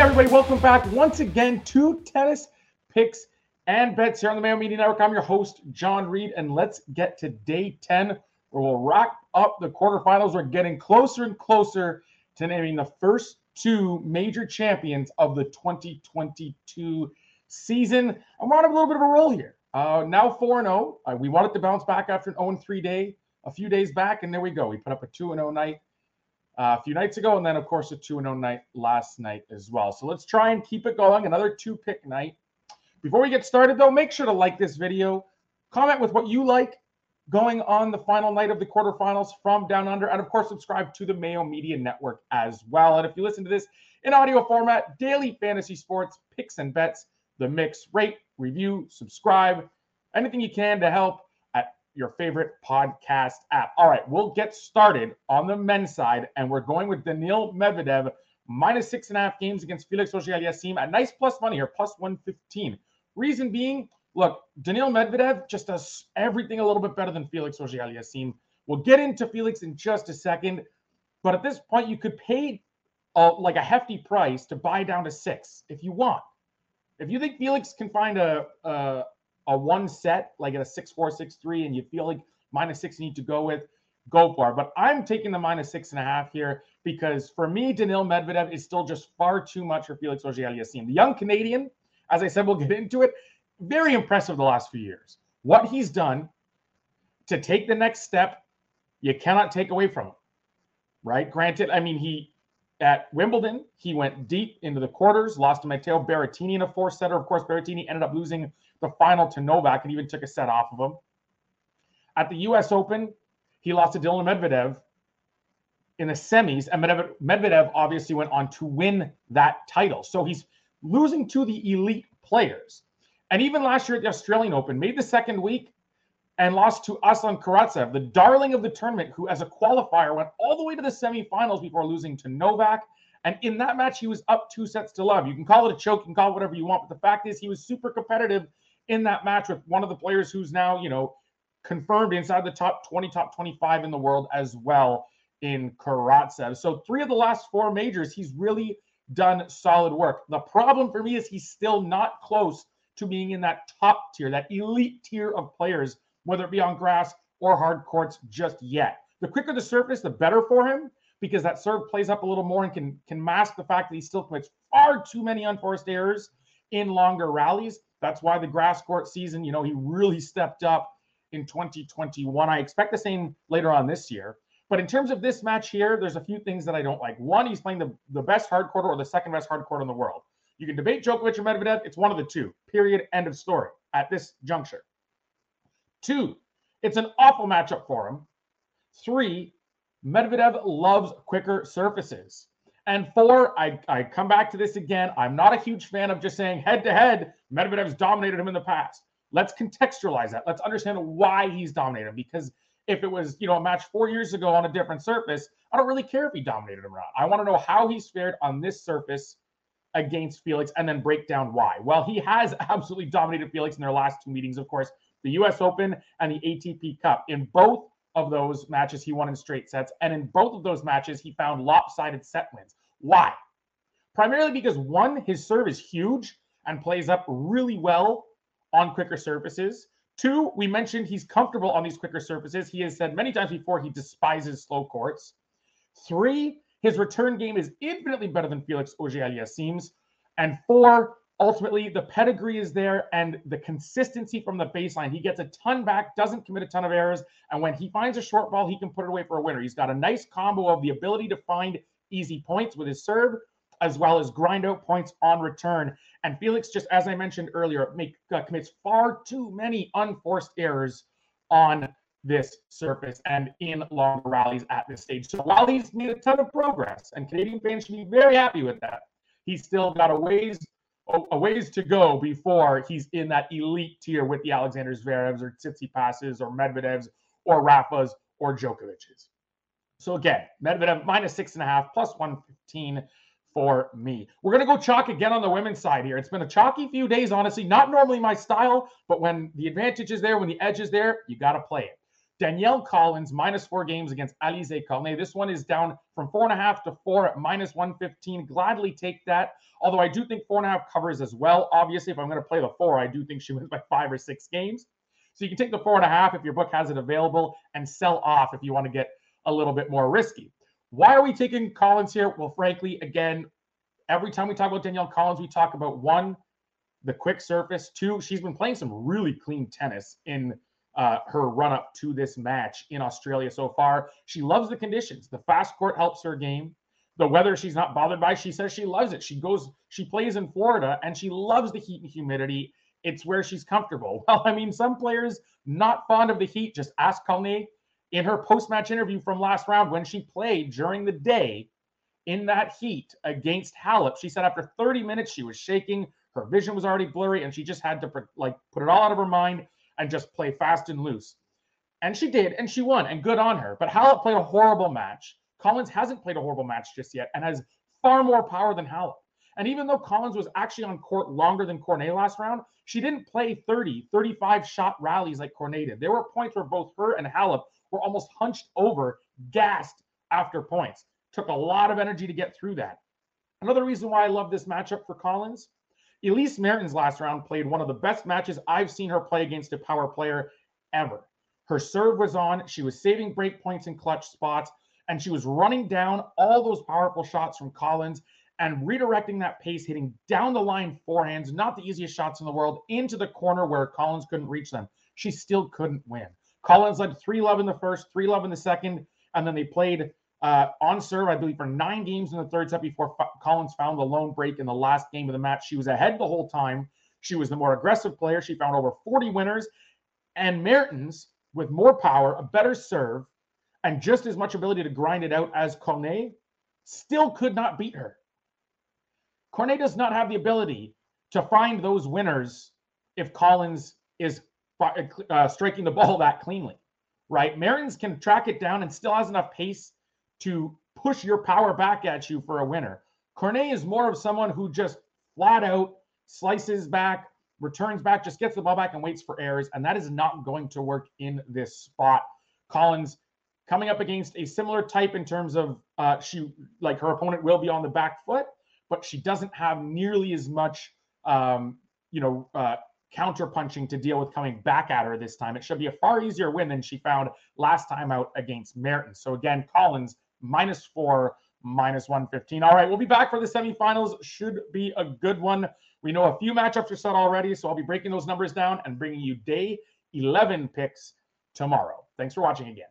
everybody, welcome back once again to Tennis Picks and Bets here on the Mayo Media Network. I'm your host, John Reed, and let's get to day 10 where we'll wrap up the quarterfinals. We're getting closer and closer to naming the first two major champions of the 2022 season. We're on a little bit of a roll here. Uh, now 4 0. Uh, we wanted to bounce back after an 0 3 day a few days back, and there we go. We put up a 2 0 night uh, a few nights ago, and then, of course, a 2 0 night last night as well. So let's try and keep it going. Another two pick night. Before we get started, though, make sure to like this video, comment with what you like going on the final night of the quarterfinals from Down Under, and of course, subscribe to the Mayo Media Network as well. And if you listen to this in audio format, daily fantasy sports picks and bets, the mix, rate, review, subscribe, anything you can to help your favorite podcast app. All right, we'll get started on the men's side, and we're going with Daniil Medvedev minus six and a half games against Felix Auger-Aliassime at nice plus money here, plus 115. Reason being, look, Daniil Medvedev just does everything a little bit better than Felix Auger-Aliassime. We'll get into Felix in just a second, but at this point, you could pay uh, like a hefty price to buy down to six if you want. If you think Felix can find a a, a one set like at a six four six three, and you feel like minus six you need to go with, go for it. But I'm taking the minus six and a half here because for me, Daniil Medvedev is still just far too much for Felix Auger-Aliassime. The young Canadian as I said, we'll get into it. Very impressive the last few years. What he's done to take the next step, you cannot take away from him. Right? Granted, I mean, he at Wimbledon, he went deep into the quarters, lost to Matteo Berrettini in a four setter. Of course, Berrettini ended up losing the final to Novak and even took a set off of him. At the US Open, he lost to Daniil Medvedev in the semis, and Medvedev obviously went on to win that title. So he's losing to the elite players. And even last year at the Australian Open, made the second week and lost to Aslan Karatsev, the darling of the tournament, who as a qualifier went all the way to the semifinals before losing to Novak. And in that match, he was up two sets to love. You can call it a choke, you can call it whatever you want, but the fact is he was super competitive in that match with one of the players who's now, you know, confirmed inside the top 20, top 25 in the world as well in Karatsev. So three of the last four majors, he's really done solid work. The problem for me is he's still not close to being in that top tier, that elite tier of players, whether it be on grass or hard courts just yet. The quicker the surface, the better for him because that serve plays up a little more and can can mask the fact that he still commits far too many unforced errors in longer rallies. That's why the grass court season, you know, he really stepped up in 2021. I expect the same later on this year. But in terms of this match here, there's a few things that I don't like. One, he's playing the, the best hard court or the second best hard court in the world. You can debate Djokovic or Medvedev. It's one of the two. Period. End of story at this juncture. Two, it's an awful matchup for him. Three, Medvedev loves quicker surfaces. And four, I, I come back to this again. I'm not a huge fan of just saying head to head, Medvedev's dominated him in the past. Let's contextualize that. Let's understand why he's dominated because if it was, you know, a match four years ago on a different surface, I don't really care if he dominated him or not. I want to know how he's fared on this surface against Felix and then break down why. Well, he has absolutely dominated Felix in their last two meetings, of course, the US Open and the ATP Cup. In both of those matches, he won in straight sets. And in both of those matches, he found lopsided set wins. Why? Primarily because one, his serve is huge and plays up really well on quicker surfaces. Two, we mentioned he's comfortable on these quicker surfaces. He has said many times before he despises slow courts. Three, his return game is infinitely better than Felix Auger-Aliassime's. And four, ultimately the pedigree is there and the consistency from the baseline. He gets a ton back, doesn't commit a ton of errors, and when he finds a short ball, he can put it away for a winner. He's got a nice combo of the ability to find easy points with his serve, as well as grind out points on return. And Felix, just as I mentioned earlier, make, uh, commits far too many unforced errors on this surface and in long rallies at this stage. So while he's made a ton of progress, and Canadian fans should be very happy with that, he's still got a ways a ways to go before he's in that elite tier with the Alexander Zverevs or Tsitsipas's or Medvedevs or Rafa's or Djokovic's. So again, Medvedev minus six and a half plus 115 for me. We're going to go chalk again on the women's side here. It's been a chalky few days, honestly. Not normally my style, but when the advantage is there, when the edge is there, you got to play it. Danielle Collins, minus four games against Alizé Cornet. This one is down from four and a half to four at minus 115. Gladly take that. Although I do think four and a half covers as well. Obviously, if I'm going to play the four, I do think she wins by five or six games. So you can take the four and a half if your book has it available and sell off if you want to get a little bit more risky. Why are we taking Collins here? Well, frankly, again, every time we talk about Danielle Collins, we talk about one, the quick surface. Two, she's been playing some really clean tennis in uh, her run up to this match in Australia so far. She loves the conditions. The fast court helps her game. The weather she's not bothered by. She says she loves it. She goes, she plays in Florida and she loves the heat and humidity. It's where she's comfortable. Well, I mean, some players not fond of the heat. Just ask Cornet in her post match interview from last round when she played during the day in that heat against Halep. She said after 30 minutes, she was shaking. Her vision was already blurry and she just had to like put it all out of her mind and just play fast and loose. And she did, and she won, and good on her. But Halep played a horrible match. Collins hasn't played a horrible match just yet and has far more power than Halep. And even though Collins was actually on court longer than Cornet last round, she didn't play 30, 35 shot rallies like Cornet did. There were points where both her and Halep were almost hunched over, gassed after points. Took a lot of energy to get through that. Another reason why I love this matchup for Collins Elise Mertens last round played one of the best matches I've seen her play against a power player ever. Her serve was on, she was saving break points in clutch spots, and she was running down all those powerful shots from Collins and redirecting that pace, hitting down the line forehands, not the easiest shots in the world, into the corner where Collins couldn't reach them. She still couldn't win. Collins led 3 love in the first, 3 love in the second, and then they played uh, on serve, I believe, for nine games in the third set before F- Collins found the lone break in the last game of the match. She was ahead the whole time. She was the more aggressive player. She found over 40 winners. And Mertens, with more power, a better serve, and just as much ability to grind it out as Cornet, still could not beat her. Cornet does not have the ability to find those winners if Collins is uh, striking the ball that cleanly, right? Mertens can track it down and still has enough pace to push your power back at you for a winner. Cornet is more of someone who just flat out slices back, returns back, just gets the ball back and waits for errors. And that is not going to work in this spot. Collins coming up against a similar type in terms of uh, she, like her opponent will be on the back foot, but she doesn't have nearly as much, um, you know, uh, counter punching to deal with coming back at her this time. It should be a far easier win than she found last time out against Mertens. So again, Collins minus four, minus 115. All right, we'll be back for the semifinals. Should be a good one. We know a few matchups are set already, so I'll be breaking those numbers down and bringing you day 11 picks tomorrow. Thanks for watching again.